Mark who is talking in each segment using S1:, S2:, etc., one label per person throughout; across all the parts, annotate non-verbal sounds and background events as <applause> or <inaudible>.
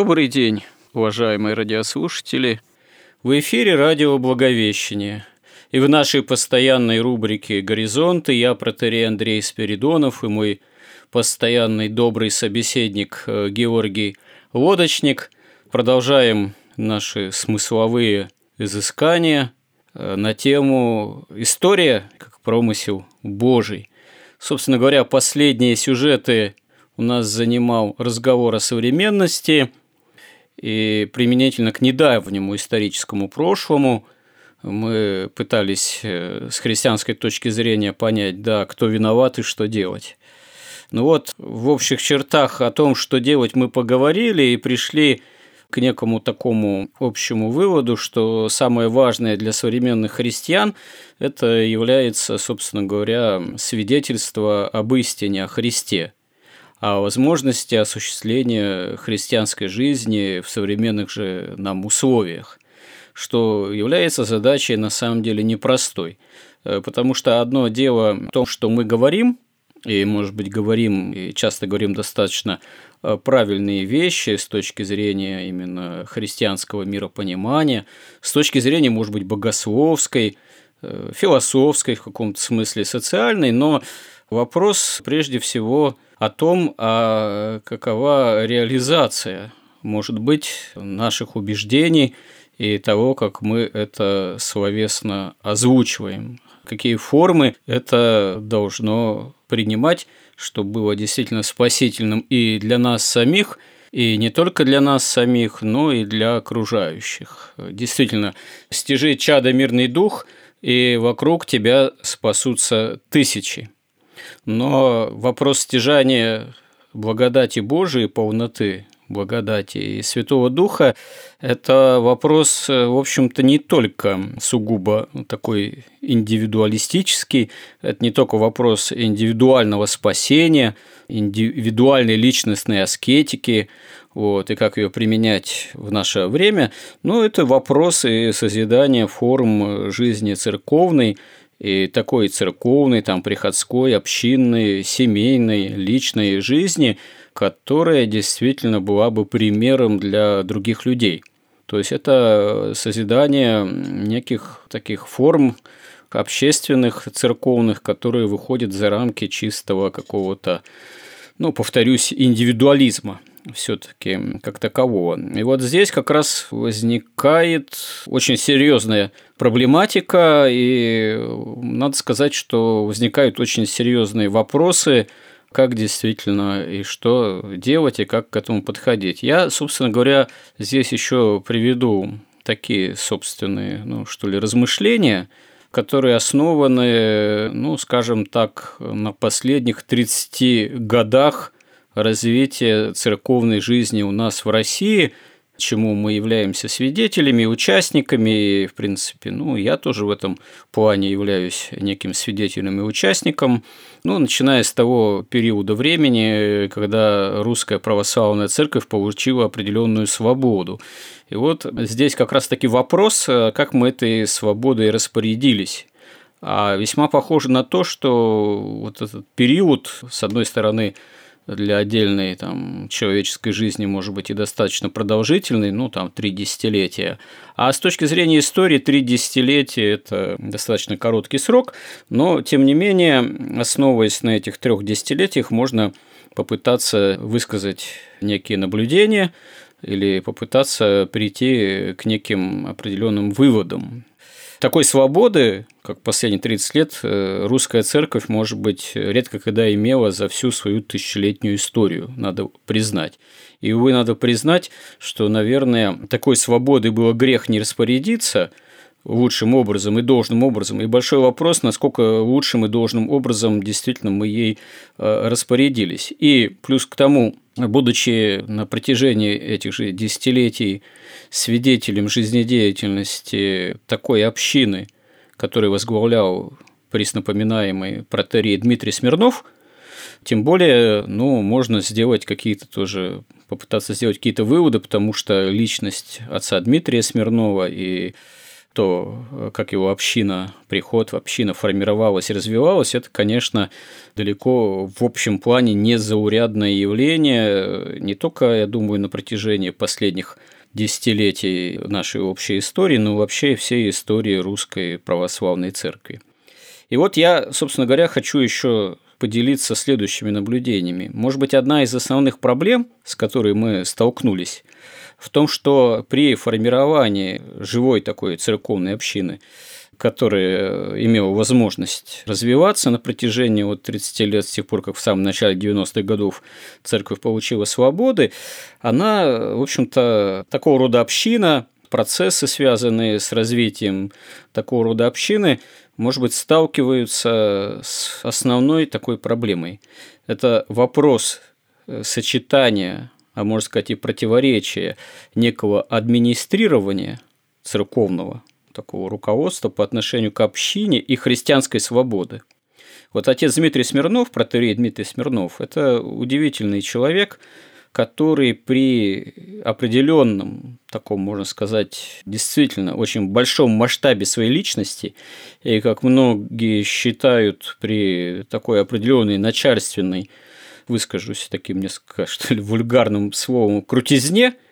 S1: Добрый день, уважаемые радиослушатели. В эфире радио «Благовещение». И в нашей постоянной рубрике «Горизонты» я, протерей Андрей Спиридонов, и мой постоянный добрый собеседник э, Георгий Лодочник продолжаем наши смысловые изыскания э, на тему «История как промысел Божий». Собственно говоря, последние сюжеты у нас занимал разговор о современности – и применительно к недавнему историческому прошлому мы пытались э, с христианской точки зрения понять, да, кто виноват и что делать. Ну вот, в общих чертах о том, что делать, мы поговорили и пришли к некому такому общему выводу, что самое важное для современных христиан – это является, собственно говоря, свидетельство об истине, о Христе – о возможности осуществления христианской жизни в современных же нам условиях, что является задачей на самом деле непростой. Э, потому что одно дело в том, что мы говорим, и, может быть, говорим, и часто говорим достаточно э, правильные вещи с точки зрения именно христианского миропонимания, с точки зрения, может быть, богословской, э, философской в каком-то смысле, социальной, но вопрос прежде всего – о том, а какова реализация, может быть, наших убеждений и того, как мы это словесно озвучиваем, какие формы это должно принимать, чтобы было действительно спасительным и для нас самих, и не только для нас самих, но и для окружающих. Действительно, стяжи чада мирный дух, и вокруг тебя спасутся тысячи. Но вопрос стяжания благодати Божией, полноты благодати и Святого Духа – это вопрос, в общем-то, не только сугубо такой индивидуалистический, это не только вопрос индивидуального спасения, индивидуальной личностной аскетики, вот, и как ее применять в наше время, но это вопрос и созидания форм жизни церковной, и такой церковной, там, приходской, общинной, семейной, личной жизни, которая действительно была бы примером для других людей. То есть это созидание неких таких форм общественных, церковных, которые выходят за рамки чистого какого-то, ну, повторюсь, индивидуализма все-таки как такового. И вот здесь как раз возникает очень серьезная проблематика, и надо сказать, что возникают очень серьезные вопросы, как действительно и что делать, и как к этому подходить. Я, собственно говоря, здесь еще приведу такие собственные, ну, что ли, размышления, которые основаны, ну, скажем так, на последних 30 годах развития церковной жизни у нас в России, чему мы являемся свидетелями, участниками, и, в принципе, ну, я тоже в этом плане являюсь неким свидетелем и участником, ну, начиная с того периода времени, когда русская православная церковь получила определенную свободу. И вот здесь как раз-таки вопрос, как мы этой свободой распорядились. А весьма похоже на то, что вот этот период, с одной стороны, для отдельной там, человеческой жизни может быть и достаточно продолжительный, ну, там, три десятилетия. А с точки зрения истории, три десятилетия – это достаточно короткий срок, но, тем не менее, основываясь на этих трех десятилетиях, можно попытаться высказать некие наблюдения или попытаться прийти к неким определенным выводам такой свободы, как последние 30 лет, э, русская церковь, может быть, редко когда имела за всю свою тысячелетнюю историю, надо признать. И, увы, надо признать, что, наверное, такой свободы было грех не распорядиться лучшим образом и должным образом. И большой вопрос, насколько лучшим и должным образом действительно мы ей э, распорядились. И плюс к тому, будучи на протяжении этих же десятилетий свидетелем жизнедеятельности такой общины, которую возглавлял преснопоминаемый протерей Дмитрий Смирнов, тем более, ну, можно сделать какие-то тоже, попытаться сделать какие-то выводы, потому что личность отца Дмитрия Смирнова и то, как его община, приход в община формировалась и развивалась, это, конечно, далеко в общем плане незаурядное явление, не только, я думаю, на протяжении последних десятилетий нашей общей истории, но вообще всей истории русской православной церкви. И вот я, собственно говоря, хочу еще поделиться следующими наблюдениями. Может быть, одна из основных проблем, с которой мы столкнулись, в том, что при формировании живой такой церковной общины которая имела возможность развиваться на протяжении вот 30 лет, с тех пор, как в самом начале 90-х годов церковь получила свободы, она, в общем-то, такого рода община, процессы, связанные с развитием такого рода общины, может быть, сталкиваются с основной такой проблемой. Это вопрос э, сочетания, а можно сказать и противоречия некого администрирования церковного такого руководства по отношению к общине и христианской свободы. Вот отец Дмитрий Смирнов, протерей Дмитрий Смирнов, это удивительный человек, который при определенном таком, можно сказать, действительно очень большом масштабе своей личности, и как многие считают, при такой определенной начальственной, выскажусь таким несколько, что ли, вульгарным словом, крутизне –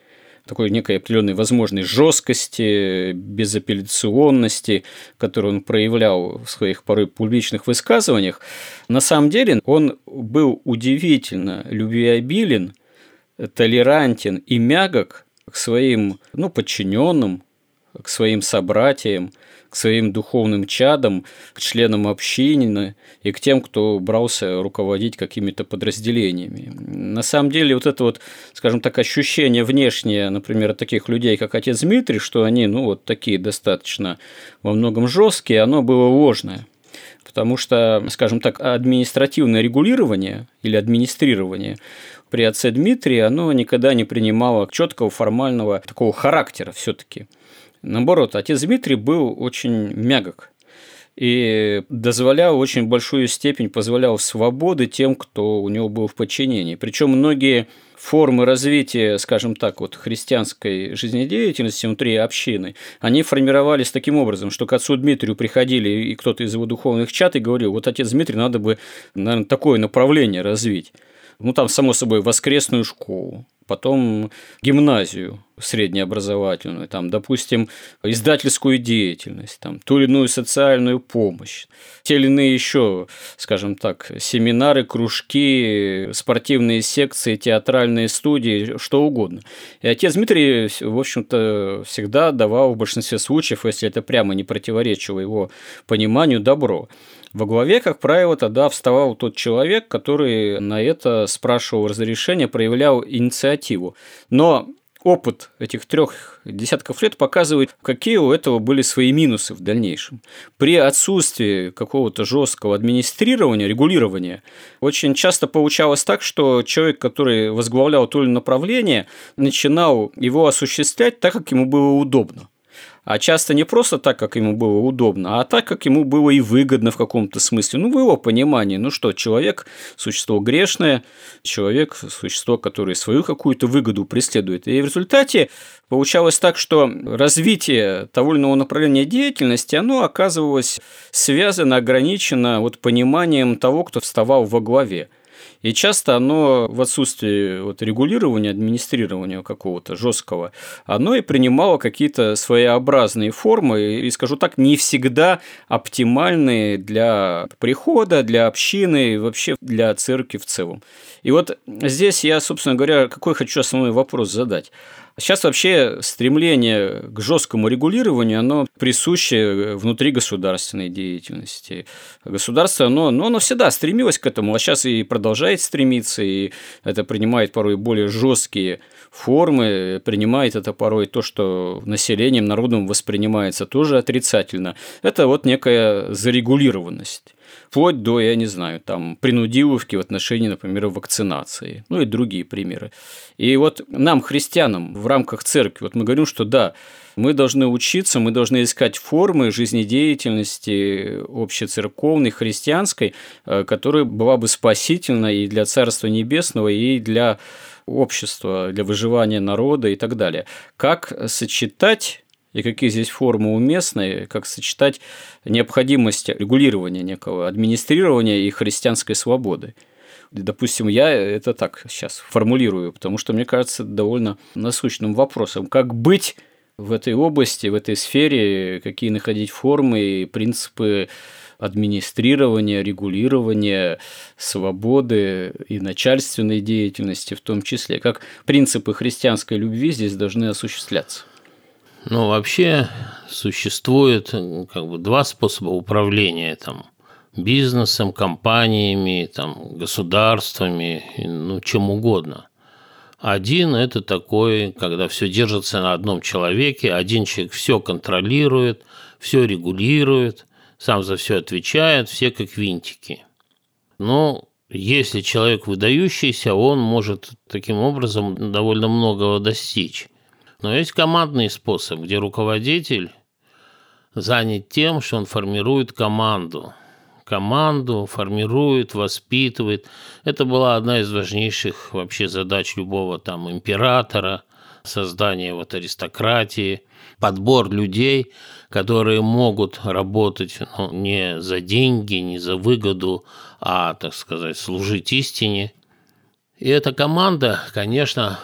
S1: такой некой определенной возможной жесткости, безапелляционности, которую он проявлял в своих порой публичных высказываниях, на самом деле он был удивительно любвеобилен, толерантен и мягок к своим ну, подчиненным, к своим собратьям, к своим духовным чадам, к членам общины и к тем, кто брался руководить какими-то подразделениями. На самом деле вот это вот, скажем так, ощущение внешнее, например, таких людей, как отец Дмитрий, что они, ну, вот такие достаточно во многом жесткие, оно было ложное. Потому что, скажем так, административное регулирование или администрирование при отце Дмитрии, оно никогда не принимало четкого формального такого характера все-таки. Наоборот, отец Дмитрий был очень мягок и дозволял очень большую степень, позволял свободы тем, кто у него был в подчинении. Причем многие формы развития, скажем так, вот христианской жизнедеятельности внутри общины, они формировались таким образом, что к отцу Дмитрию приходили и кто-то из его духовных чат и говорил, вот отец Дмитрий, надо бы, наверное, такое направление развить. Ну, там, само собой, воскресную школу, потом гимназию среднеобразовательную, там, допустим, издательскую деятельность, там, ту или иную социальную помощь, те или иные еще, скажем так, семинары, кружки, спортивные секции, театральные студии, что угодно. И отец Дмитрий, в общем-то, всегда давал в большинстве случаев, если это прямо не противоречило его пониманию, добро. Во главе, как правило, тогда вставал тот человек, который на это спрашивал разрешение, проявлял инициативу. Но опыт этих трех десятков лет показывает, какие у этого были свои минусы в дальнейшем. При отсутствии какого-то жесткого администрирования, регулирования, очень часто получалось так, что человек, который возглавлял то или направление, начинал его осуществлять так, как ему было удобно а часто не просто так, как ему было удобно, а так, как ему было и выгодно в каком-то смысле. Ну, в его понимании, ну что, человек – существо грешное, человек – существо, которое свою какую-то выгоду преследует. И в результате получалось так, что развитие того или иного направления деятельности, оно оказывалось связано, ограничено вот пониманием того, кто вставал во главе. И часто оно в отсутствии вот регулирования, администрирования какого-то жесткого, оно и принимало какие-то своеобразные формы, и, скажу так, не всегда оптимальные для прихода, для общины и вообще для церкви в целом. И вот здесь я, собственно говоря, какой хочу основной вопрос задать. Сейчас вообще стремление к жесткому регулированию, оно присуще внутри государственной деятельности. Государство, оно, ну, оно всегда стремилось к этому, а сейчас и продолжает стремиться, и это принимает порой более жесткие формы, принимает это порой то, что населением, народом воспринимается тоже отрицательно. Это вот некая зарегулированность вплоть до, я не знаю, там, принудиловки в отношении, например, вакцинации, ну и другие примеры. И вот нам, христианам, в рамках церкви, вот мы говорим, что да, мы должны учиться, мы должны искать формы жизнедеятельности общецерковной, христианской, э, которая была бы спасительна и для Царства Небесного, и для общества, для выживания народа и так далее. Как сочетать и какие здесь формы уместны, как сочетать необходимость регулирования некого, администрирования и христианской свободы. Допустим, я это так сейчас формулирую, потому что мне кажется довольно насущным вопросом, как быть в этой области, в этой сфере, какие находить формы и принципы администрирования, регулирования, свободы и начальственной деятельности в том числе, как принципы христианской любви здесь должны осуществляться.
S2: Ну, вообще существует как бы два способа управления там, бизнесом, компаниями, там, государствами, ну, чем угодно. Один – это такой, когда все держится на одном человеке, один человек все контролирует, все регулирует, сам за все отвечает, все как винтики. Но если человек выдающийся, он может таким образом довольно многого достичь. Но есть командный способ, где руководитель занят тем, что он формирует команду. Команду формирует, воспитывает. Это была одна из важнейших вообще задач любого там императора, создание вот аристократии, подбор людей, которые могут работать ну, не за деньги, не за выгоду, а, так сказать, служить истине. И эта команда, конечно,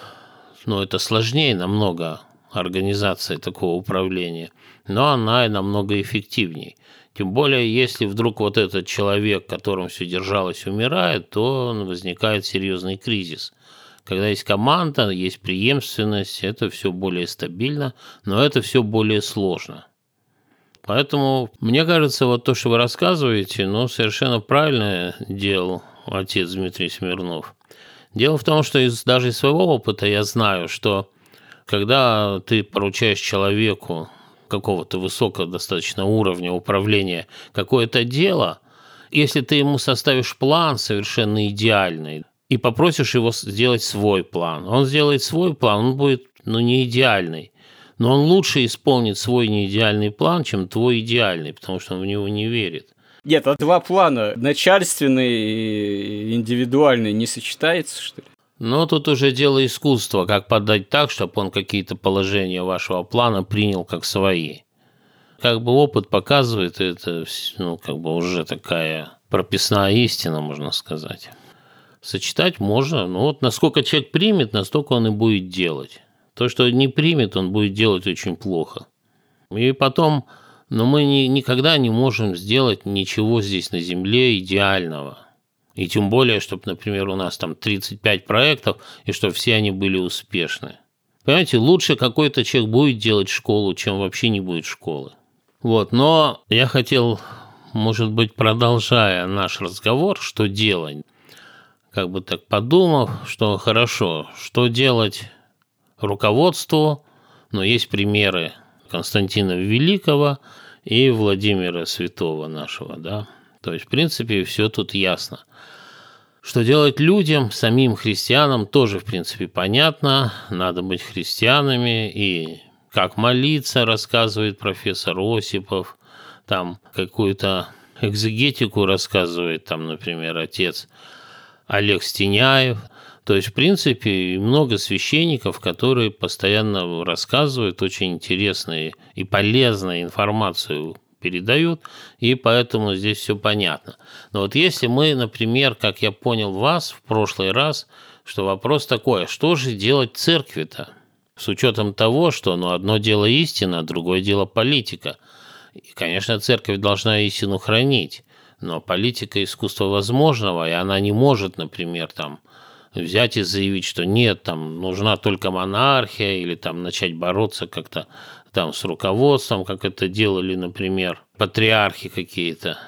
S2: но это сложнее намного организация такого управления, но она и намного эффективнее. Тем более, если вдруг вот этот человек, которым все держалось, умирает, то возникает серьезный кризис. Когда есть команда, есть преемственность, это все более стабильно, но это все более сложно. Поэтому, мне кажется, вот то, что вы рассказываете, ну, совершенно правильно делал отец Дмитрий Смирнов. Дело в том, что из, даже из своего опыта я знаю, что когда ты поручаешь человеку какого-то высокого достаточно уровня управления какое-то дело, если ты ему составишь план совершенно идеальный и попросишь его сделать свой план, он сделает свой план, он будет ну, не идеальный, но он лучше исполнит свой неидеальный план, чем твой идеальный, потому что он в него не верит.
S1: Нет, а два плана, начальственный и индивидуальный, не сочетается, что ли?
S2: Ну, тут уже дело искусства, как подать так, чтобы он какие-то положения вашего плана принял как свои. Как бы опыт показывает, это ну, как бы уже такая прописная истина, можно сказать. Сочетать можно, но вот насколько человек примет, настолько он и будет делать. То, что не примет, он будет делать очень плохо. И потом но мы ни, никогда не можем сделать ничего здесь на Земле идеального. И тем более, чтобы, например, у нас там 35 проектов, и чтобы все они были успешны. Понимаете, лучше какой-то человек будет делать школу, чем вообще не будет школы. Вот, но я хотел, может быть, продолжая наш разговор, что делать, как бы так подумав, что хорошо, что делать руководству, но есть примеры Константина Великого и Владимира Святого нашего, да. То есть, в принципе, все тут ясно. Что делать людям, самим христианам, тоже, в принципе, понятно. Надо быть христианами и как молиться, рассказывает профессор Осипов. Там какую-то экзегетику рассказывает, там, например, отец Олег Стеняев – то есть, в принципе, много священников, которые постоянно рассказывают очень интересную и полезную информацию передают, и поэтому здесь все понятно. Но вот если мы, например, как я понял вас в прошлый раз, что вопрос такой, а что же делать церкви-то? С учетом того, что ну, одно дело истина, другое дело политика. И, конечно, церковь должна истину хранить, но политика – искусство возможного, и она не может, например, там, взять и заявить, что нет, там нужна только монархия, или там начать бороться как-то там с руководством, как это делали, например, патриархи какие-то.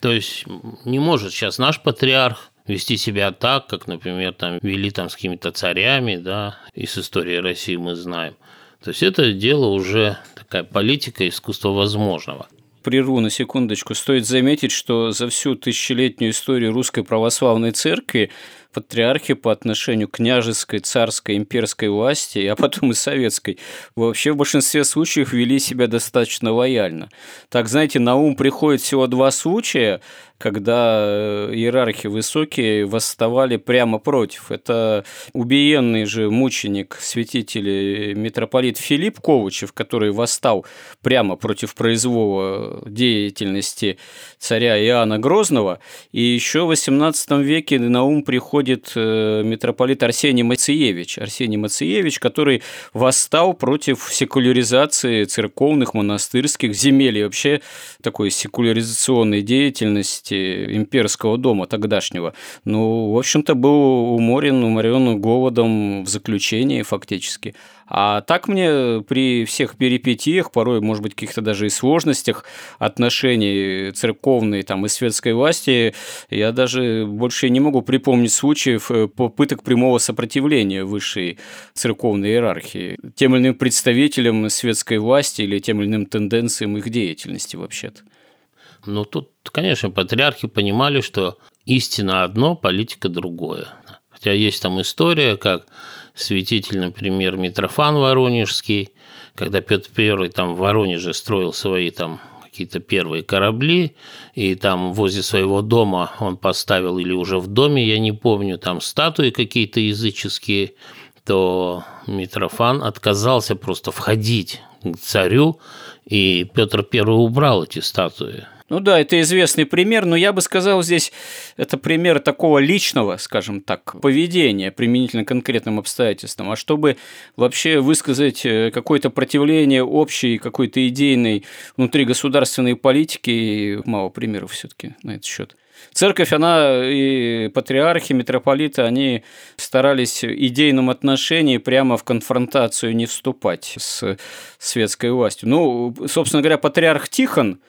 S2: То есть не может сейчас наш патриарх вести себя так, как, например, там вели там с какими-то царями, да, из истории России мы знаем. То есть это дело уже такая политика искусства возможного
S1: прерву на секундочку. Стоит заметить, что за всю тысячелетнюю историю Русской Православной Церкви патриархи по отношению к княжеской, царской, имперской власти, а потом и советской, вообще в большинстве случаев вели себя достаточно лояльно. Так, знаете, на ум приходит всего два случая, когда э, иерархи высокие восставали прямо против. Это убиенный же мученик, святитель митрополит Филипп Ковачев, который восстал прямо против произвола деятельности царя Иоанна Грозного. И еще в XVIII веке на ум приходит э, митрополит Арсений Мациевич. Арсений Мациевич, который восстал против секуляризации церковных, монастырских земель и вообще такой секуляризационной деятельности власти имперского дома тогдашнего, ну, в общем-то, был уморен, уморен голодом в заключении фактически. А так мне при всех перипетиях, порой, может быть, каких-то даже и сложностях отношений церковной там, и светской власти, я даже больше не могу припомнить случаев э, попыток прямого сопротивления высшей церковной иерархии тем или иным представителям светской власти или тем или иным тенденциям их деятельности вообще-то.
S2: Ну, тут, конечно, патриархи понимали, что истина одно, политика другое. Хотя есть там история, как святитель, например, Митрофан Воронежский, когда Петр I там в Воронеже строил свои там какие-то первые корабли, и там возле своего дома он поставил, или уже в доме, я не помню, там статуи какие-то языческие, то Митрофан отказался просто входить к царю, и Петр I убрал эти статуи.
S1: Ну да, это известный пример, но я бы сказал здесь, это пример такого личного, скажем так, поведения применительно конкретным обстоятельствам. А чтобы вообще высказать э, какое-то противление общей какой-то идейной внутригосударственной политики, мало примеров все таки на этот счет. Церковь, она и патриархи, митрополиты, они старались в идейном отношении прямо в конфронтацию не вступать с светской властью. Ну, собственно говоря, патриарх Тихон,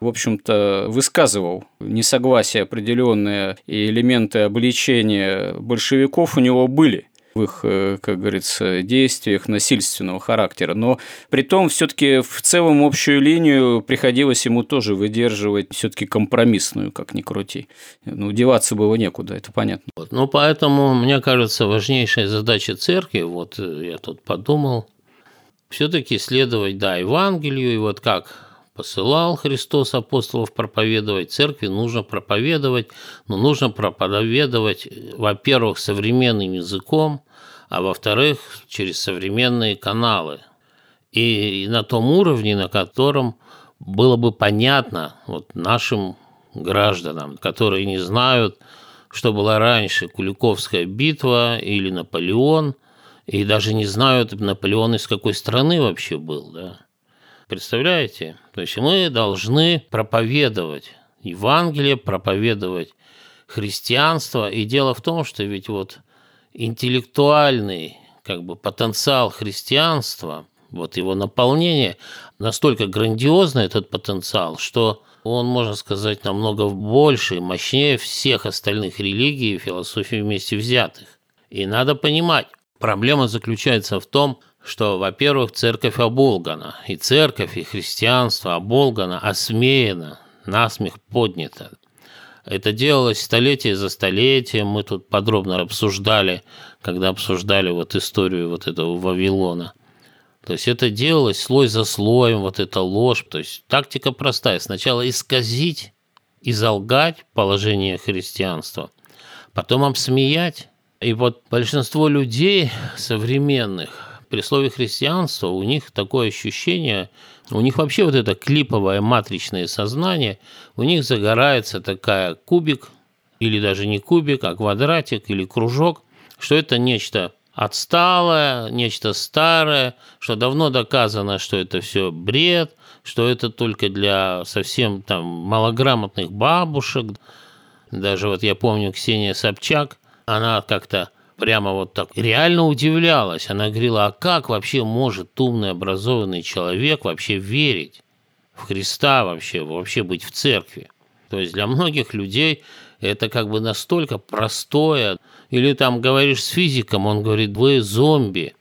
S1: в общем-то, высказывал несогласие определенные и элементы обличения большевиков у него были в их, э, как говорится, действиях насильственного характера. Но при том все-таки в целом общую линию приходилось ему тоже выдерживать все-таки компромиссную, как ни крути. Ну, деваться было некуда, это понятно.
S2: Вот. Ну, поэтому, мне кажется, важнейшая задача церкви, вот э, я тут подумал, все-таки следовать, да, Евангелию, и вот как посылал Христос апостолов проповедовать, церкви нужно проповедовать, но нужно проповедовать, во-первых, современным языком, а во-вторых, через современные каналы. И на том уровне, на котором было бы понятно вот нашим гражданам, которые не знают, что была раньше Куликовская битва или Наполеон, и даже не знают, Наполеон из какой страны вообще был, да. Представляете? То есть мы должны проповедовать Евангелие, проповедовать христианство. И дело в том, что ведь вот интеллектуальный как бы потенциал христианства, вот его наполнение, настолько грандиозный этот потенциал, что он, можно сказать, намного больше и мощнее всех остальных религий и философий вместе взятых. И надо понимать, проблема заключается в том, что, во-первых, церковь оболгана, и церковь, и христианство оболгано, осмеяно, насмех поднято. Это делалось столетие за столетием. Мы тут подробно обсуждали, когда обсуждали вот историю вот этого Вавилона. То есть это делалось слой за слоем, вот эта ложь. То есть тактика простая. Сначала исказить и залгать положение христианства, потом обсмеять. И вот большинство людей современных при слове христианство у них такое ощущение, у них вообще вот это клиповое матричное сознание, у них загорается такая кубик, или даже не кубик, а квадратик или кружок, что это нечто отсталое, нечто старое, что давно доказано, что это все бред, что это только для совсем там малограмотных бабушек. Даже вот я помню Ксения Собчак, она как-то прямо вот так реально удивлялась. Она говорила, а как вообще может умный, образованный человек вообще верить в Христа вообще, вообще быть в церкви? То есть для многих людей это как бы настолько простое. Или там говоришь с физиком, он говорит, вы зомби,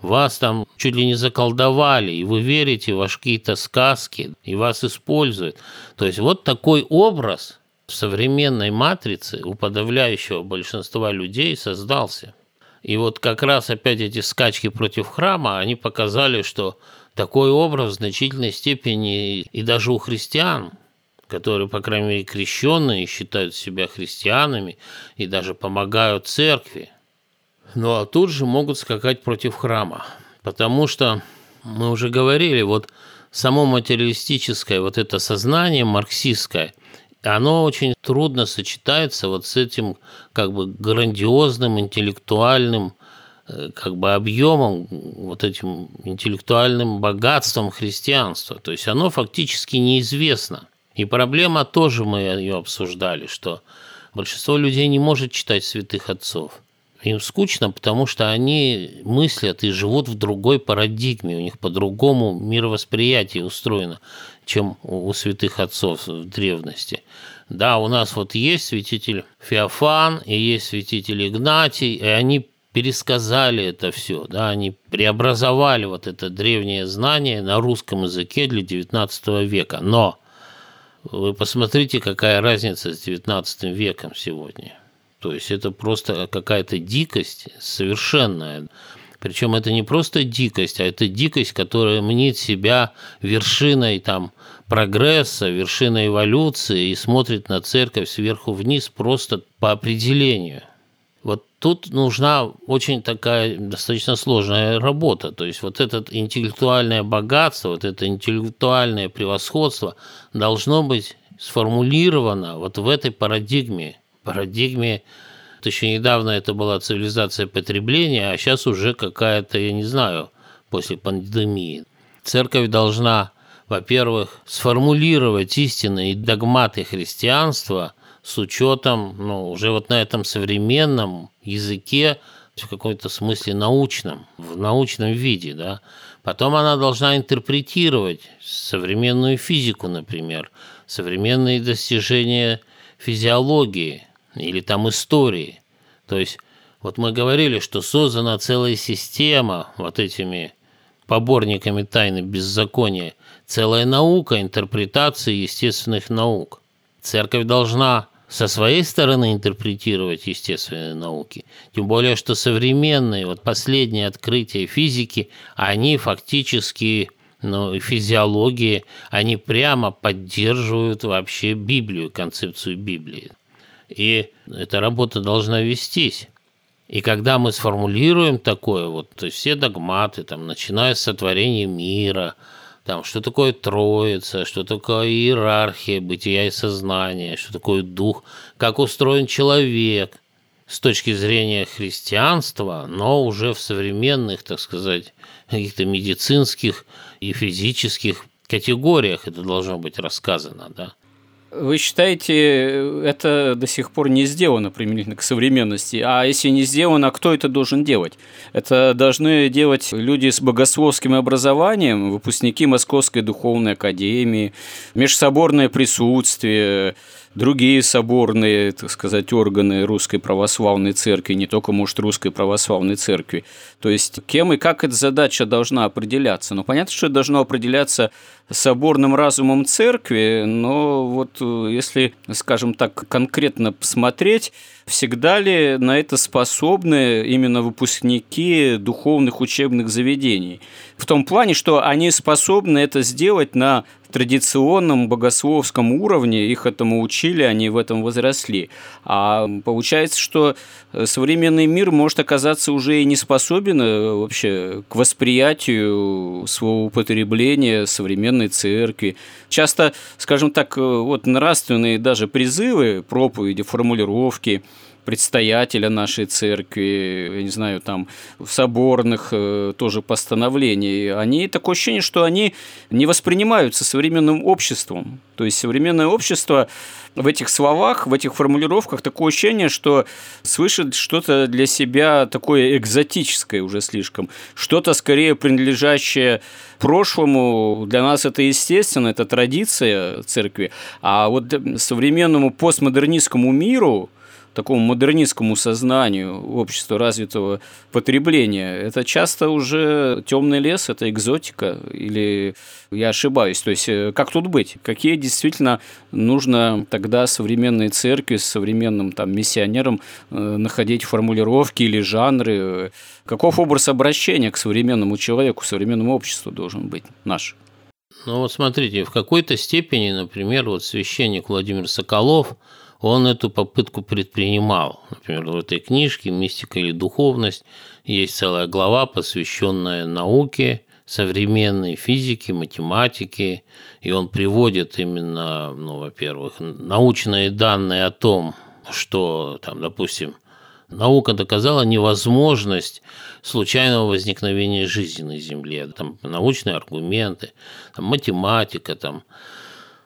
S2: вас там чуть ли не заколдовали, и вы верите в ваши какие-то сказки, и вас используют. То есть вот такой образ в современной матрице у подавляющего большинства людей создался. И вот как раз опять эти скачки против храма, они показали, что такой образ в значительной степени и даже у христиан которые, по крайней мере, крещенные, считают себя христианами и даже помогают церкви. Ну а тут же могут скакать против храма, потому что мы уже говорили, вот само материалистическое вот это сознание марксистское, оно очень трудно сочетается вот с этим как бы грандиозным интеллектуальным э, как бы объемом, вот этим интеллектуальным богатством христианства. То есть оно фактически неизвестно. И проблема тоже мы ее обсуждали, что большинство людей не может читать святых отцов. Им скучно, потому что они мыслят и живут в другой парадигме, у них по-другому мировосприятие устроено, чем у святых отцов в древности. Да, у нас вот есть святитель Феофан и есть святитель Игнатий, и они пересказали это все, да, они преобразовали вот это древнее знание на русском языке для XIX века. Но вы посмотрите, какая разница с XIX веком сегодня. То есть это просто какая-то дикость совершенная. Причем это не просто дикость, а это дикость, которая мнит себя вершиной там, прогресса, вершиной эволюции и смотрит на церковь сверху вниз просто по определению. Вот тут нужна очень такая достаточно сложная работа. То есть вот это интеллектуальное богатство, вот это интеллектуальное превосходство должно быть сформулировано вот в этой парадигме. Парадигме вот еще недавно это была цивилизация потребления, а сейчас уже какая-то, я не знаю, после пандемии. Церковь должна, во-первых, сформулировать истинные догматы христианства – с учетом, ну, уже вот на этом современном языке, в каком-то смысле научном, в научном виде, да. Потом она должна интерпретировать современную физику, например, современные достижения физиологии или там истории. То есть вот мы говорили, что создана целая система вот этими поборниками тайны беззакония, целая наука интерпретации естественных наук. Церковь должна со своей стороны интерпретировать естественные науки. Тем более, что современные, вот последние открытия физики, они фактически, ну, физиологии, они прямо поддерживают вообще Библию, концепцию Библии. И эта работа должна вестись. И когда мы сформулируем такое, вот, то есть все догматы, там, начиная с сотворения мира – там, что такое Троица, что такое иерархия бытия и сознания, что такое дух, как устроен человек с точки зрения христианства, но уже в современных, так сказать, каких-то медицинских и физических категориях это должно быть рассказано, да.
S1: Вы считаете, это до сих пор не сделано применительно к современности? А если не сделано, кто это должен делать? Это должны делать люди с богословским образованием, выпускники Московской духовной академии, межсоборное присутствие, другие соборные, так сказать, органы Русской Православной Церкви, не только, может, Русской Православной Церкви. То есть, кем и как эта задача должна определяться? Ну, понятно, что это должно определяться соборным разумом Церкви, но вот э, если, скажем так, конкретно посмотреть, всегда ли на это способны именно выпускники духовных учебных заведений? В том плане, что они способны это сделать на традиционном богословском уровне, их этому учили, они в этом возросли. А получается, что современный мир может оказаться уже и не способен э, вообще к восприятию своего употребления современной церкви. Часто, скажем так, э, вот нравственные даже призывы, проповеди, формулировки – предстоятеля нашей церкви, я не знаю, там, в соборных э, тоже постановлений, они такое ощущение, что они не воспринимаются современным обществом. То есть современное общество в этих словах, в этих формулировках такое ощущение, что слышит что-то для себя такое экзотическое уже слишком, что-то скорее принадлежащее прошлому. Для нас это естественно, это традиция церкви, а вот современному постмодернистскому миру – такому модернистскому сознанию общества развитого потребления, это часто уже темный лес, это экзотика, или я ошибаюсь? То есть, э, как тут быть? Какие действительно нужно тогда современной церкви современным там, миссионером э, находить формулировки или жанры? Каков образ обращения к современному человеку, современному обществу должен быть наш?
S2: Ну вот смотрите, в какой-то степени, например, вот священник Владимир Соколов – он эту попытку предпринимал. Например, в этой книжке «Мистика или духовность» есть целая глава, посвященная науке, современной физике, математике, и он приводит именно, ну, во-первых, научные данные о том, что, там, допустим, наука доказала невозможность случайного возникновения жизни на Земле. Там научные аргументы, там математика, там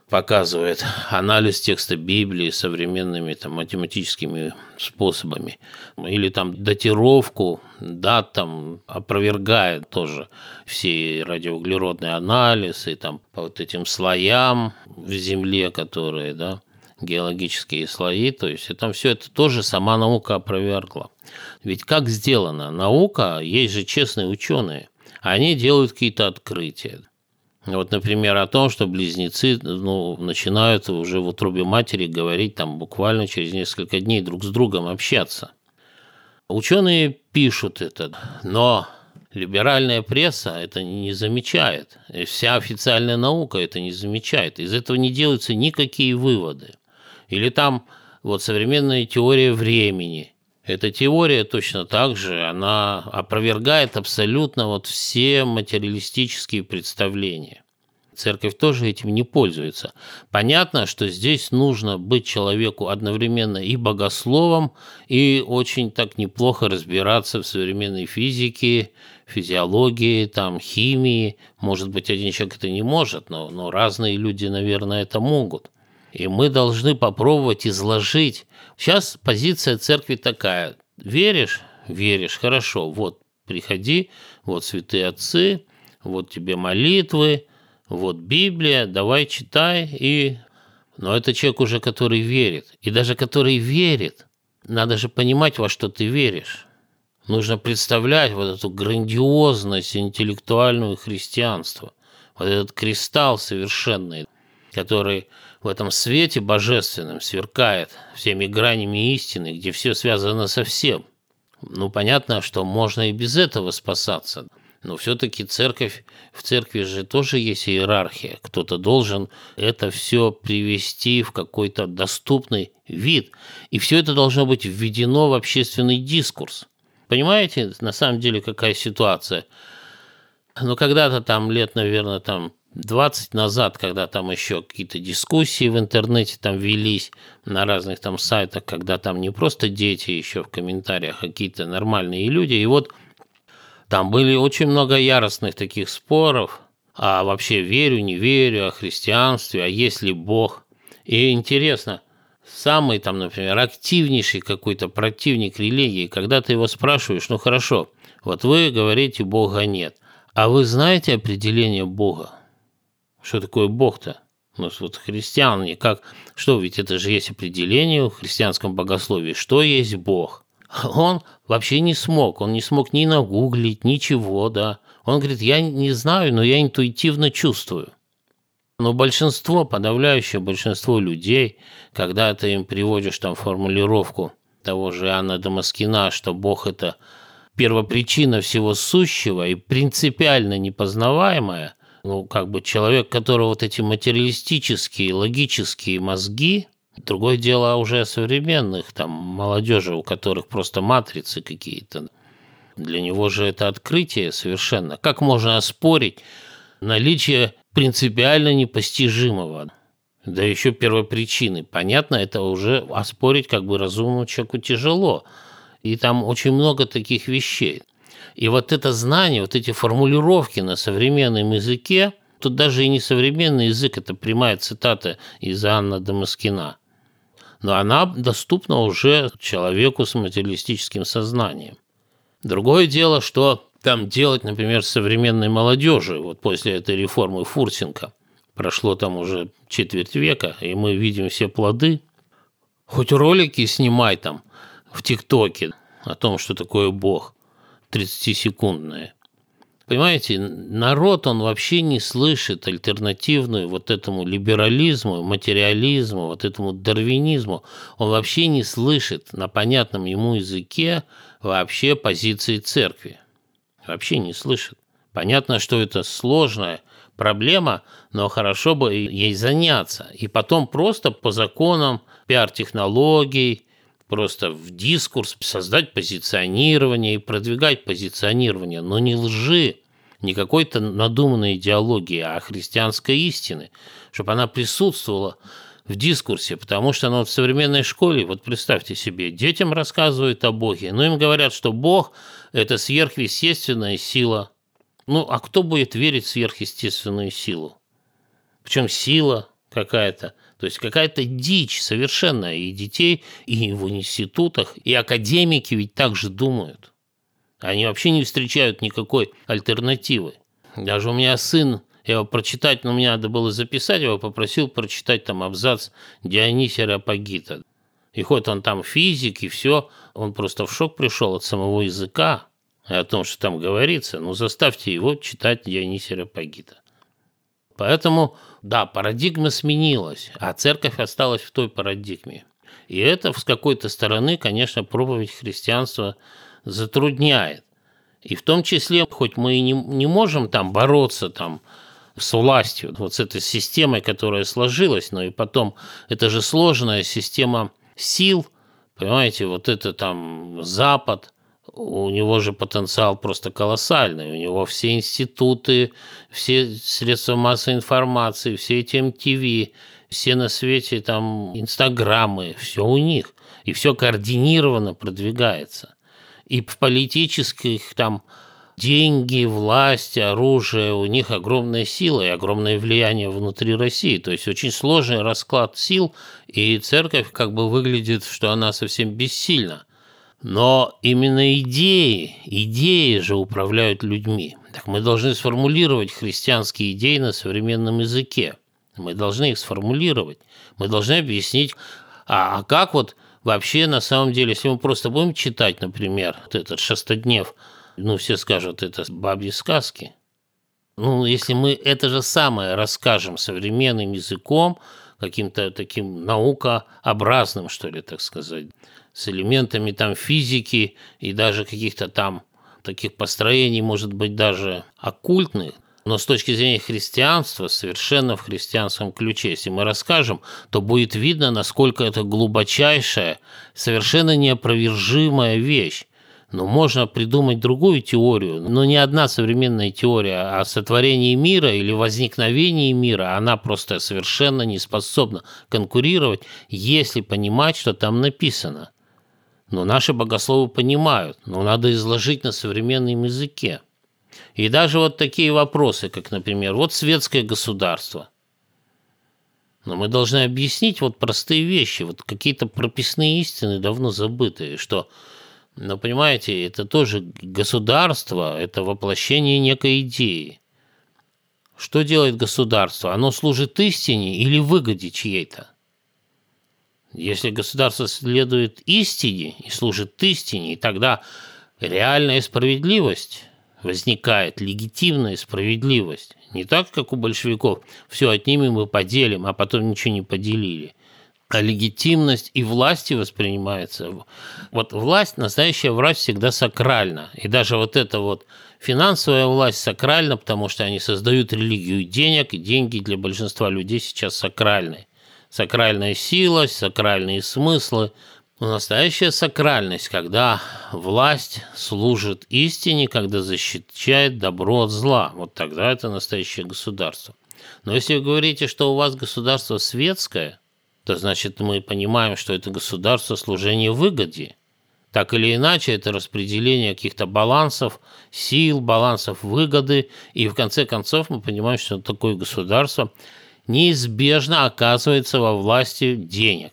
S2: показывает анализ текста Библии современными там, математическими способами. Или там датировку дат там опровергает тоже все радиоуглеродные анализы там, по вот этим слоям в Земле, которые, да, геологические слои, то есть и там все это тоже сама наука опровергла. Ведь как сделано? Наука, есть же честные ученые, они делают какие-то открытия. Вот, например, о том, что близнецы ну, начинают уже в утробе матери говорить там буквально через несколько дней друг с другом общаться. Ученые пишут это, но либеральная пресса это не замечает. И вся официальная наука это не замечает. Из этого не делаются никакие выводы. Или там вот современная теория времени – эта теория точно так же, она опровергает абсолютно вот все материалистические представления. Церковь тоже этим не пользуется. Понятно, что здесь нужно быть человеку одновременно и богословом, и очень так неплохо разбираться в современной физике, физиологии, там, химии. Может быть, один человек это не может, но, но разные люди, наверное, это могут. И мы должны попробовать изложить. Сейчас позиция церкви такая. Веришь? Веришь. Хорошо. Вот приходи, вот святые отцы, вот тебе молитвы, вот Библия, давай читай. И... Но это человек уже, который верит. И даже который верит, надо же понимать, во что ты веришь. Нужно представлять вот эту грандиозность интеллектуального христианства. Вот этот кристалл совершенный, который в этом свете божественном сверкает всеми гранями истины, где все связано со всем. Ну, понятно, что можно и без этого спасаться. Но все-таки церковь, в церкви же тоже есть иерархия. Кто-то должен это все привести в какой-то доступный вид. И все это должно быть введено в общественный дискурс. Понимаете, на самом деле, какая ситуация? Ну, когда-то там лет, наверное, там 20 назад, когда там еще какие-то дискуссии в интернете там велись на разных там сайтах, когда там не просто дети еще в комментариях, а какие-то нормальные люди. И вот там были очень много яростных таких споров, а вообще верю, не верю, о христианстве, а есть ли Бог. И интересно, самый там, например, активнейший какой-то противник религии, когда ты его спрашиваешь, ну хорошо, вот вы говорите, Бога нет, а вы знаете определение Бога? Что такое Бог-то? Ну, вот христиане, как, что, ведь это же есть определение в христианском богословии, что есть Бог. <laughs> Он вообще не смог, он не смог ни нагуглить, ничего, да. Он говорит, я не знаю, но я интуитивно чувствую. Но большинство, подавляющее большинство людей, когда ты им приводишь там формулировку того же Анна Дамаскина, что Бог – это первопричина всего сущего и принципиально непознаваемая, ну, как бы человек, которого вот эти материалистические, логические мозги, другое дело уже современных, там, молодежи, у которых просто матрицы какие-то. Для него же это открытие совершенно. Как можно оспорить наличие принципиально непостижимого? Да еще первопричины. Понятно, это уже оспорить как бы разумному человеку тяжело. И там очень много таких вещей. И вот это знание, вот эти формулировки на современном языке, тут даже и не современный язык, это прямая цитата из Анны Дамаскина. Но она доступна уже человеку с материалистическим сознанием. Другое дело, что там делать, например, современной молодежи, вот после этой реформы Фурсенко. Прошло там уже четверть века, и мы видим все плоды. Хоть ролики снимай там в ТикТоке о том, что такое Бог. 30-секундное. Понимаете, народ, он вообще не слышит альтернативную вот этому либерализму, материализму, вот этому дарвинизму. Он вообще не слышит на понятном ему языке вообще позиции церкви. Вообще не слышит. Понятно, что это сложная проблема, но хорошо бы ей заняться. И потом просто по законам пиар-технологий, просто в дискурс создать позиционирование и продвигать позиционирование, но не лжи, не какой-то надуманной идеологии, а христианской истины, чтобы она присутствовала в дискурсе, потому что ну, в современной школе, вот представьте себе, детям рассказывают о Боге, но им говорят, что Бог – это сверхъестественная сила. Ну, а кто будет верить в сверхъестественную силу? Причем сила какая-то – то есть какая-то дичь совершенно и детей, и в институтах, и академики ведь так же думают. Они вообще не встречают никакой альтернативы. Даже у меня сын, я его прочитать, но мне надо было записать, его попросил прочитать там абзац Дионисия Рапагита. И хоть он там физик и все, он просто в шок пришел от самого языка, и о том, что там говорится, ну заставьте его читать Дионисия Рапагита. Поэтому, да, парадигма сменилась, а церковь осталась в той парадигме. И это с какой-то стороны, конечно, проповедь христианства затрудняет. И в том числе, хоть мы и не, не можем там бороться там, с властью, вот с этой системой, которая сложилась, но и потом, это же сложная система сил, понимаете, вот это там Запад – у него же потенциал просто колоссальный. У него все институты, все средства массовой информации, все эти MTV, все на свете там инстаграмы, все у них. И все координированно продвигается. И в политических там деньги, власть, оружие, у них огромная сила и огромное влияние внутри России. То есть очень сложный расклад сил, и церковь как бы выглядит, что она совсем бессильна. Но именно идеи, идеи же управляют людьми. Так мы должны сформулировать христианские идеи на современном языке. Мы должны их сформулировать. Мы должны объяснить, а, а как вот вообще на самом деле, если мы просто будем читать, например, вот этот шестоднев, ну, все скажут, это бабьи сказки. Ну, если мы это же самое расскажем современным языком, каким-то таким наукообразным, что ли, так сказать, с элементами там физики и даже каких-то там таких построений, может быть, даже оккультных, но с точки зрения христианства, совершенно в христианском ключе, если мы расскажем, то будет видно, насколько это глубочайшая, совершенно неопровержимая вещь. Но можно придумать другую теорию, но ни одна современная теория о сотворении мира или возникновении мира, она просто совершенно не способна конкурировать, если понимать, что там написано. Но наши богословы понимают, но надо изложить на современном языке. И даже вот такие вопросы, как, например, вот светское государство. Но мы должны объяснить вот простые вещи, вот какие-то прописные истины давно забытые, что, ну, понимаете, это тоже государство, это воплощение некой идеи. Что делает государство? Оно служит истине или выгоде чьей-то? Если государство следует истине и служит истине, и тогда реальная справедливость возникает, легитимная справедливость. Не так, как у большевиков, все отнимем и поделим, а потом ничего не поделили. а легитимность и власти воспринимается. Вот власть, настоящая власть всегда сакральна. И даже вот эта вот финансовая власть сакральна, потому что они создают религию денег, и деньги для большинства людей сейчас сакральны. Сакральная сила, сакральные смыслы. Но настоящая сакральность, когда власть служит истине, когда защищает добро от зла. Вот тогда это настоящее государство. Но если вы говорите, что у вас государство светское – то значит мы понимаем, что это государство служение выгоде. Так или иначе, это распределение каких-то балансов, сил, балансов выгоды, и в конце концов мы понимаем, что такое государство неизбежно оказывается во власти денег.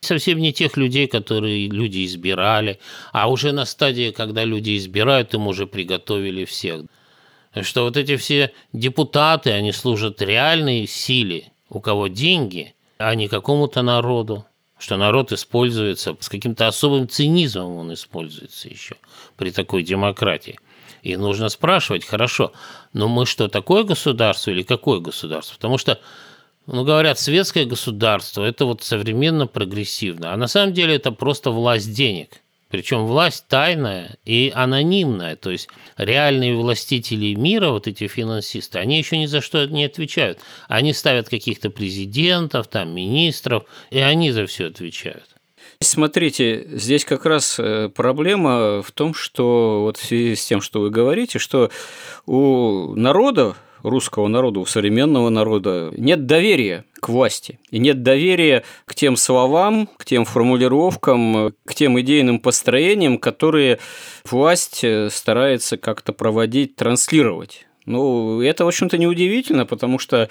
S2: Совсем не тех людей, которые люди избирали, а уже на стадии, когда люди избирают, им уже приготовили всех. Что вот эти все депутаты, они служат реальной силе, у кого деньги – а не какому-то народу. Что народ используется с каким-то особым цинизмом он используется еще при такой демократии. И нужно спрашивать, хорошо, но мы что, такое государство или какое государство? Потому что, ну, говорят, светское государство – это вот современно прогрессивно, а на самом деле это просто власть денег – причем власть тайная и анонимная. То есть реальные властители мира, вот эти финансисты, они еще ни за что не отвечают. Они ставят каких-то президентов, там, министров, и они за все отвечают.
S1: Смотрите, здесь как раз э, проблема в том, что вот в связи с тем, что вы говорите, что у народа русского народа, у современного народа нет доверия к власти. И нет доверия к тем словам, к тем формулировкам, к тем идейным построениям, которые власть э, старается как-то проводить, транслировать. Ну, это, в общем-то, неудивительно, потому что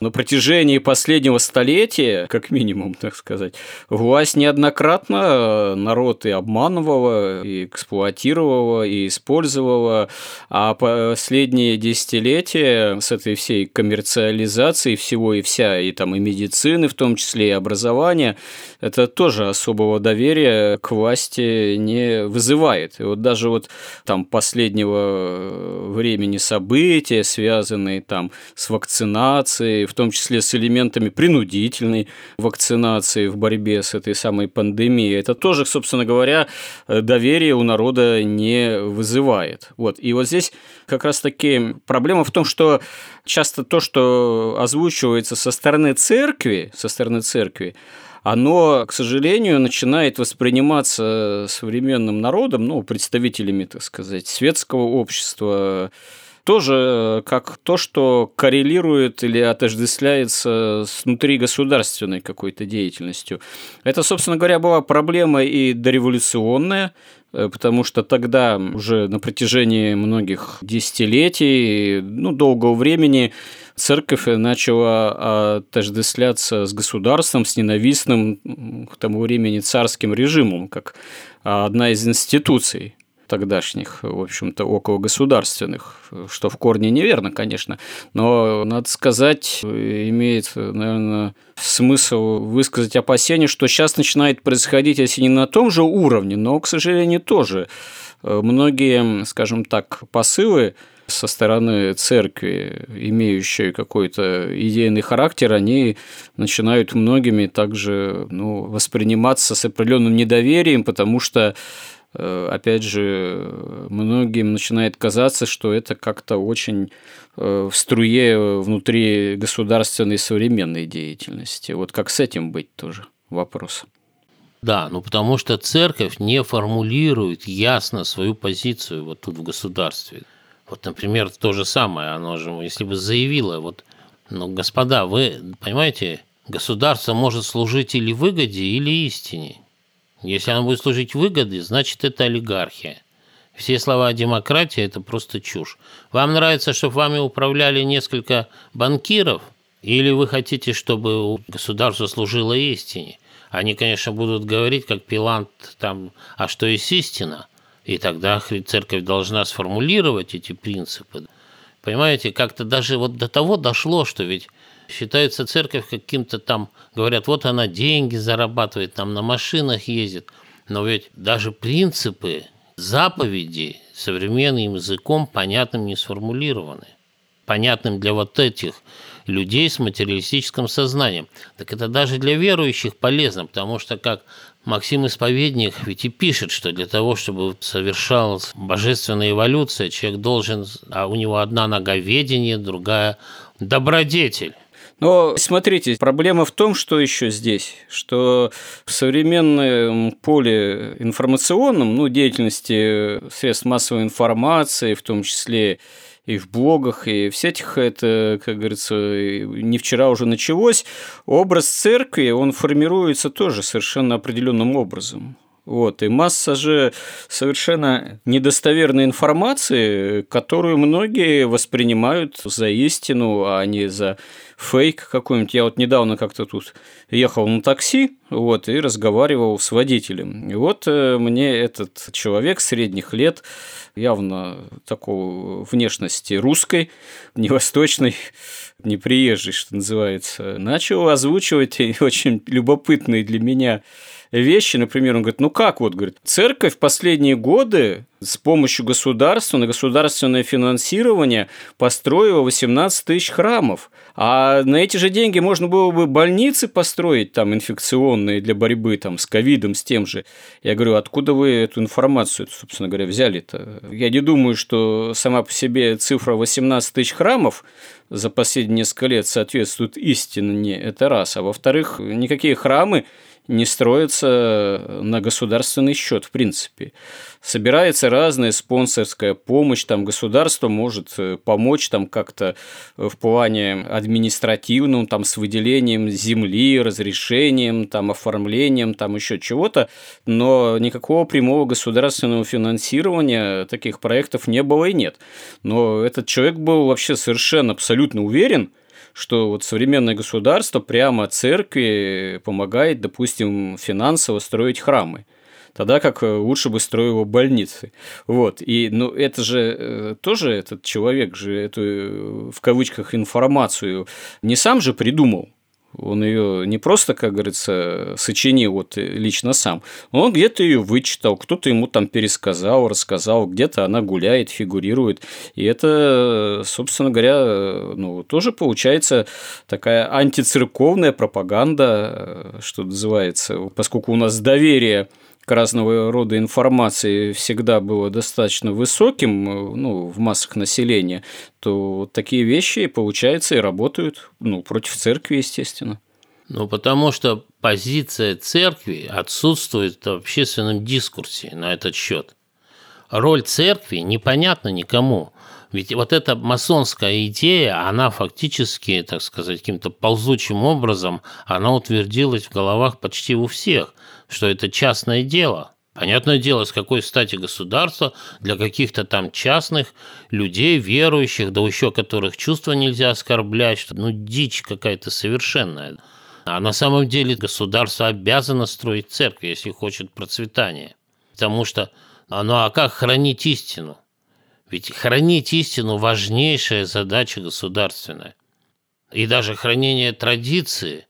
S1: на протяжении последнего столетия, как минимум, так сказать, власть неоднократно народ и обманывала, и эксплуатировала, и использовала, а последние десятилетия с этой всей коммерциализацией всего и вся, и там и медицины в том числе, и образования, это тоже особого доверия к власти не вызывает. И вот даже вот там последнего времени событий, события, связанные там с вакцинацией, в том числе с элементами принудительной вакцинации в борьбе с этой самой пандемией. Это тоже, собственно говоря, доверие у народа не вызывает. Вот. И вот здесь как раз-таки проблема в том, что часто то, что озвучивается со стороны церкви, со стороны церкви, оно, к сожалению, начинает восприниматься современным народом, ну, представителями, так сказать, светского общества, тоже э, как то, что коррелирует или отождествляется с внутригосударственной какой-то деятельностью. Это, собственно говоря, была проблема и дореволюционная, э, потому что тогда уже на протяжении многих десятилетий, ну, долгого времени церковь начала отождествляться с государством, с ненавистным к тому времени царским режимом, как одна из институций тогдашних, в общем-то, около государственных, что в корне неверно, конечно, но, надо сказать, имеет, наверное, смысл высказать опасение, что сейчас начинает происходить, если не на том же уровне, но, к сожалению, тоже. Многие, скажем так, посылы со стороны церкви, имеющие какой-то идейный характер, они начинают многими также ну, восприниматься с определенным недоверием, потому что опять же, многим начинает казаться, что это как-то очень э, в струе внутри государственной современной деятельности. Вот как с этим быть тоже вопрос.
S2: Да, ну потому что церковь не формулирует ясно свою позицию вот тут в государстве. Вот, например, то же самое, оно же, если бы заявило, вот, ну, господа, вы понимаете, государство может служить или выгоде, или истине. Если она будет служить выгоде, значит, это олигархия. Все слова о демократии – это просто чушь. Вам нравится, чтобы вами управляли несколько банкиров? Или вы хотите, чтобы государство служило истине? Они, конечно, будут говорить, как Пилант, там, а что есть истина? И тогда церковь должна сформулировать эти принципы. Понимаете, как-то даже вот до того дошло, что ведь считается церковь каким-то там, говорят, вот она деньги зарабатывает, там на машинах ездит. Но ведь даже принципы, заповеди современным языком понятным не сформулированы. понятным для вот этих людей с материалистическим сознанием. Так это даже для верующих полезно, потому что, как Максим Исповедник ведь и пишет, что для того, чтобы совершалась божественная эволюция, человек должен, а у него одна нога ведение, другая добродетель.
S1: Но смотрите, проблема в том, что еще здесь, что в современном поле информационном, ну, деятельности средств массовой информации, в том числе и в блогах, и в сетях это, как говорится, не вчера уже началось, образ церкви, он формируется тоже совершенно определенным образом. Вот, и масса же совершенно недостоверной информации, которую многие воспринимают за истину, а не за фейк какой-нибудь. Я вот недавно как-то тут ехал на такси, вот, и разговаривал с водителем. И вот э, мне этот человек средних лет, явно такого внешности русской, не восточной, <laughs> не приезжий, что называется, начал озвучивать очень любопытные для меня вещи. Например, он говорит, ну как вот, говорит, церковь в последние годы с помощью государства на государственное финансирование построила 18 тысяч храмов. А на эти же деньги можно было бы больницы построить там инфекционные для борьбы там с ковидом, с тем же. Я говорю, откуда вы эту информацию, собственно говоря, взяли-то? Я не думаю, что сама по себе цифра 18 тысяч храмов за последние несколько лет соответствует истине, это раз. А во-вторых, никакие храмы не строится на государственный счет, в принципе. Собирается разная спонсорская помощь, там государство может э, помочь там как-то в плане административном, там с выделением земли, разрешением, там оформлением, там еще чего-то, но никакого прямого государственного финансирования таких проектов не было и нет. Но этот человек был вообще совершенно абсолютно уверен, что вот современное государство прямо церкви помогает, допустим, финансово строить храмы тогда как э, лучше бы строил больницы. Вот. И ну, это же э, тоже этот человек же эту, э, в кавычках, информацию не сам же придумал. Он ее не просто, как говорится, сочинил вот лично сам, он где-то ее вычитал, кто-то ему там пересказал, рассказал, где-то она гуляет, фигурирует. И это, собственно говоря, ну, тоже получается такая антицерковная пропаганда, что называется, поскольку у нас доверие к разного рода информации всегда было достаточно высоким ну, в массах населения, то такие вещи, получается, и работают ну, против церкви, естественно.
S2: Ну, потому что позиция церкви отсутствует в общественном дискурсе на этот счет. Роль церкви непонятна никому. Ведь вот эта масонская идея, она фактически, так сказать, каким-то ползучим образом, она утвердилась в головах почти у всех – что это частное дело. Понятное дело, с какой стати государство для каких-то там частных людей, верующих, да еще которых чувства нельзя оскорблять, что ну дичь какая-то совершенная. А на самом деле государство обязано строить церковь, если хочет процветания. Потому что, ну а как хранить истину? Ведь хранить истину – важнейшая задача государственная. И даже хранение традиции –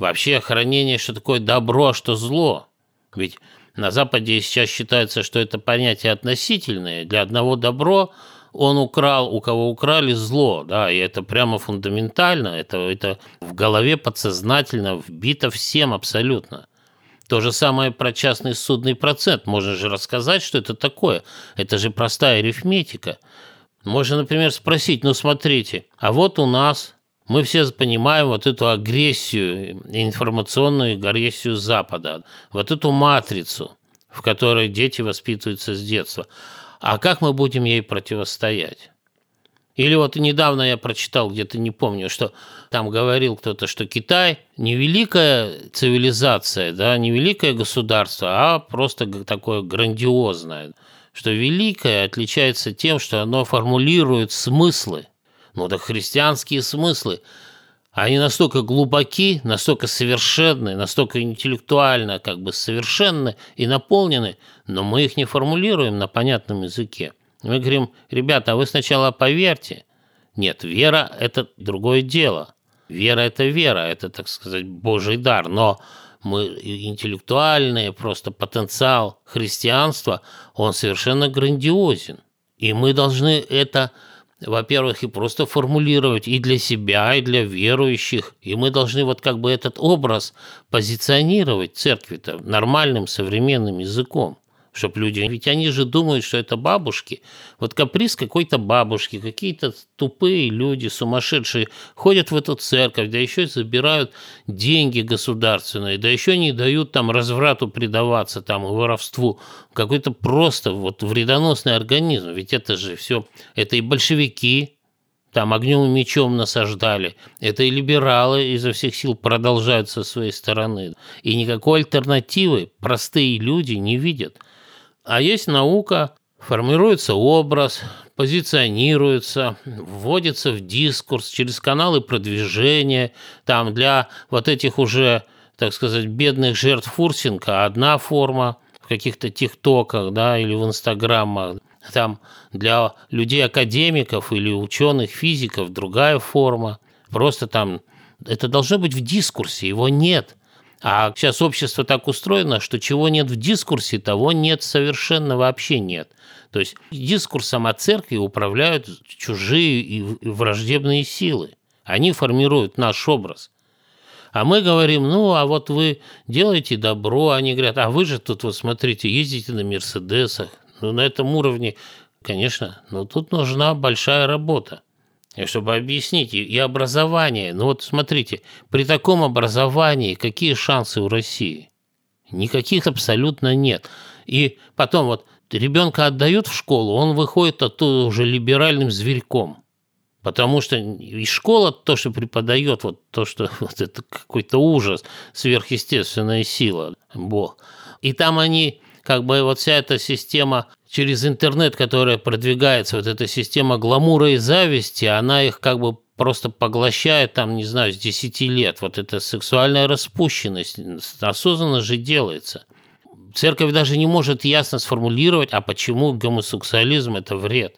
S2: Вообще хранение, что такое добро, а что зло. Ведь на Западе сейчас считается, что это понятие относительное. Для одного добро он украл, у кого украли зло, да, и это прямо фундаментально, это, это в голове подсознательно вбито всем абсолютно. То же самое про частный судный процент. Можно же рассказать, что это такое. Это же простая арифметика. Можно, например, спросить, ну смотрите, а вот у нас мы все понимаем вот эту агрессию, информационную агрессию Запада, вот эту матрицу, в которой дети воспитываются с детства. А как мы будем ей противостоять? Или вот недавно я прочитал, где-то не помню, что там говорил кто-то, что Китай не великая цивилизация, да, не великое государство, а просто такое грандиозное. Что великое отличается тем, что оно формулирует смыслы ну да христианские смыслы, они настолько глубоки, настолько совершенны, настолько интеллектуально как бы совершенны и наполнены, но мы их не формулируем на понятном языке. Мы говорим, ребята, а вы сначала поверьте. Нет, вера – это другое дело. Вера – это вера, это, так сказать, Божий дар. Но мы интеллектуальные, просто потенциал христианства, он совершенно грандиозен. И мы должны это во-первых, и просто формулировать и для себя, и для верующих. И мы должны вот как бы этот образ позиционировать церкви-то нормальным современным языком чтобы люди... Ведь они же думают, что это бабушки. Вот каприз какой-то бабушки, какие-то тупые люди, сумасшедшие, ходят в эту церковь, да еще и забирают деньги государственные, да еще не дают там разврату предаваться, там, и воровству. Какой-то просто вот вредоносный организм. Ведь это же все... Это и большевики, там огнем и мечом насаждали. Это и либералы изо всех сил продолжают со своей стороны. И никакой альтернативы простые люди не видят – а есть наука, формируется образ, позиционируется, вводится в дискурс через каналы продвижения. Там для вот этих уже, так сказать, бедных жертв фурсинга одна форма в каких-то тиктоках да, или в инстаграмах. Там для людей-академиков или ученых, физиков другая форма. Просто там это должно быть в дискурсе, его нет – а сейчас общество так устроено, что чего нет в дискурсе, того нет совершенно вообще нет. То есть дискурсом о церкви управляют чужие и враждебные силы. Они формируют наш образ. А мы говорим, ну, а вот вы делаете добро, они говорят, а вы же тут, вот смотрите, ездите на Мерседесах. Ну, на этом уровне, конечно, но тут нужна большая работа чтобы объяснить, и образование. Ну вот смотрите, при таком образовании какие шансы у России? Никаких абсолютно нет. И потом вот ребенка отдают в школу, он выходит оттуда уже либеральным зверьком. Потому что и школа то, что преподает, вот то, что <laughs> вот это какой-то ужас, сверхъестественная сила, Бог. И там они, как бы вот вся эта система через интернет, которая продвигается, вот эта система гламура и зависти, она их как бы просто поглощает, там, не знаю, с 10 лет. Вот эта сексуальная распущенность осознанно же делается. Церковь даже не может ясно сформулировать, а почему гомосексуализм – это вред.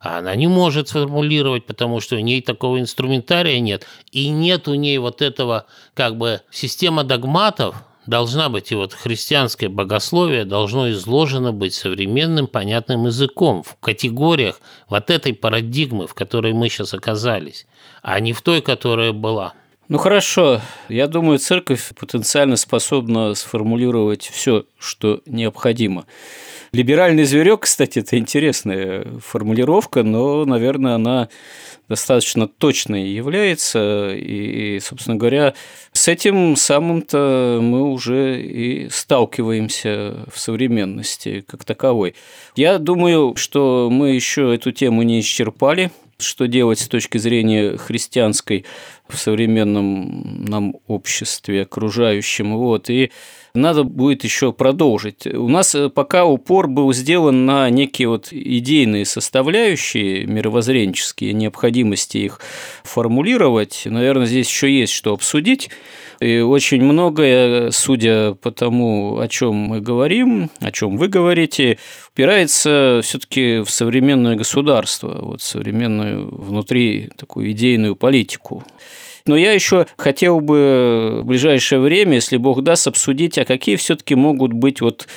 S2: А она не может сформулировать, потому что у ней такого инструментария нет. И нет у ней вот этого, как бы, система догматов, должна быть, и вот христианское богословие должно изложено быть современным понятным языком, в категориях вот этой парадигмы, в которой мы сейчас оказались, а не в той, которая была.
S1: Ну хорошо, я думаю, церковь потенциально способна сформулировать все, что необходимо. Либеральный зверек, кстати, это интересная формулировка, но, наверное, она достаточно точной является. И, собственно говоря, с этим самым-то мы уже и сталкиваемся в современности как таковой. Я думаю, что мы еще эту тему не исчерпали, что делать с точки зрения христианской в современном нам обществе окружающем. Вот. И надо будет еще продолжить. У нас э, пока упор был сделан на некие вот идейные составляющие мировоззренческие, необходимости их формулировать. Наверное, здесь еще есть что обсудить. И очень многое, судя по тому, о чем мы говорим, о чем вы говорите, упирается все-таки в современное государство, вот современную внутри такую идейную политику. Но я еще хотел бы в ближайшее время, если Бог даст, обсудить, а какие все-таки могут быть вот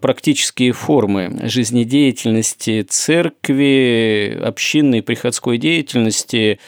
S1: практические формы жизнедеятельности церкви, общинной приходской деятельности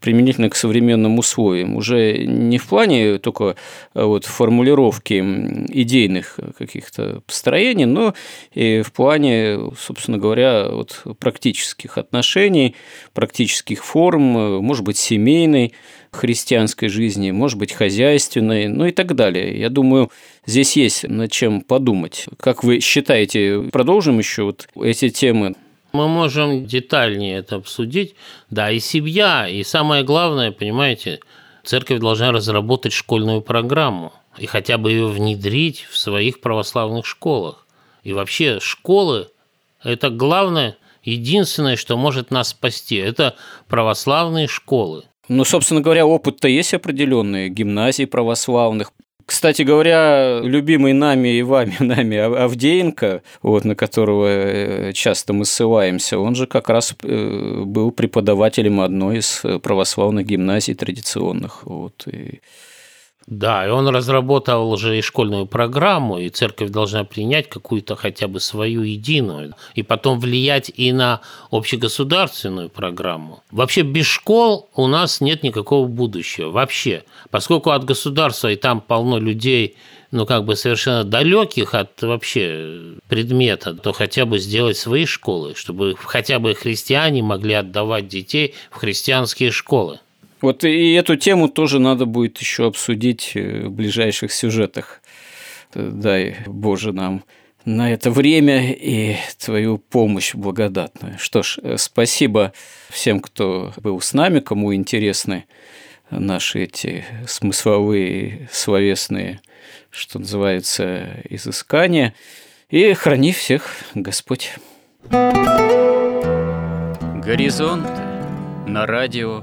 S1: применительно к современным условиям. Уже не в плане только а, вот формулировки идейных каких-то построений, но и в плане, собственно говоря, вот практических отношений, практических форм, может быть, семейной, христианской жизни, может быть, хозяйственной, ну и так далее. Я думаю, здесь есть над чем подумать. Как вы считаете, продолжим еще вот эти темы?
S2: Мы можем детальнее это обсудить. Да, и семья, и самое главное, понимаете, церковь должна разработать школьную программу и хотя бы ее внедрить в своих православных школах. И вообще школы – это главное, единственное, что может нас спасти. Это православные школы.
S1: Ну, собственно говоря, опыт-то есть определенный, гимназии православных. Кстати говоря, любимый нами и вами, <laughs> нами Авдеенко, вот, на которого э, часто мы ссылаемся, он же как раз э, был преподавателем одной из православных гимназий традиционных. Вот, и
S2: Да, и он разработал уже и школьную программу, и церковь должна принять какую-то хотя бы свою единую, и потом влиять и на общегосударственную программу. Вообще без школ у нас нет никакого будущего, вообще. Поскольку от государства и там полно людей, ну, как бы совершенно далеких от вообще предмета, то хотя бы сделать свои школы, чтобы хотя бы христиане могли отдавать детей в христианские школы.
S1: Вот и эту тему тоже надо будет еще обсудить э, в ближайших сюжетах. Дай, Боже, нам на это время и твою помощь благодатную. Что ж, э, спасибо всем, кто был с нами, кому интересны наши эти смысловые, словесные, что называется, изыскания. И храни всех Господь. Горизонт на радио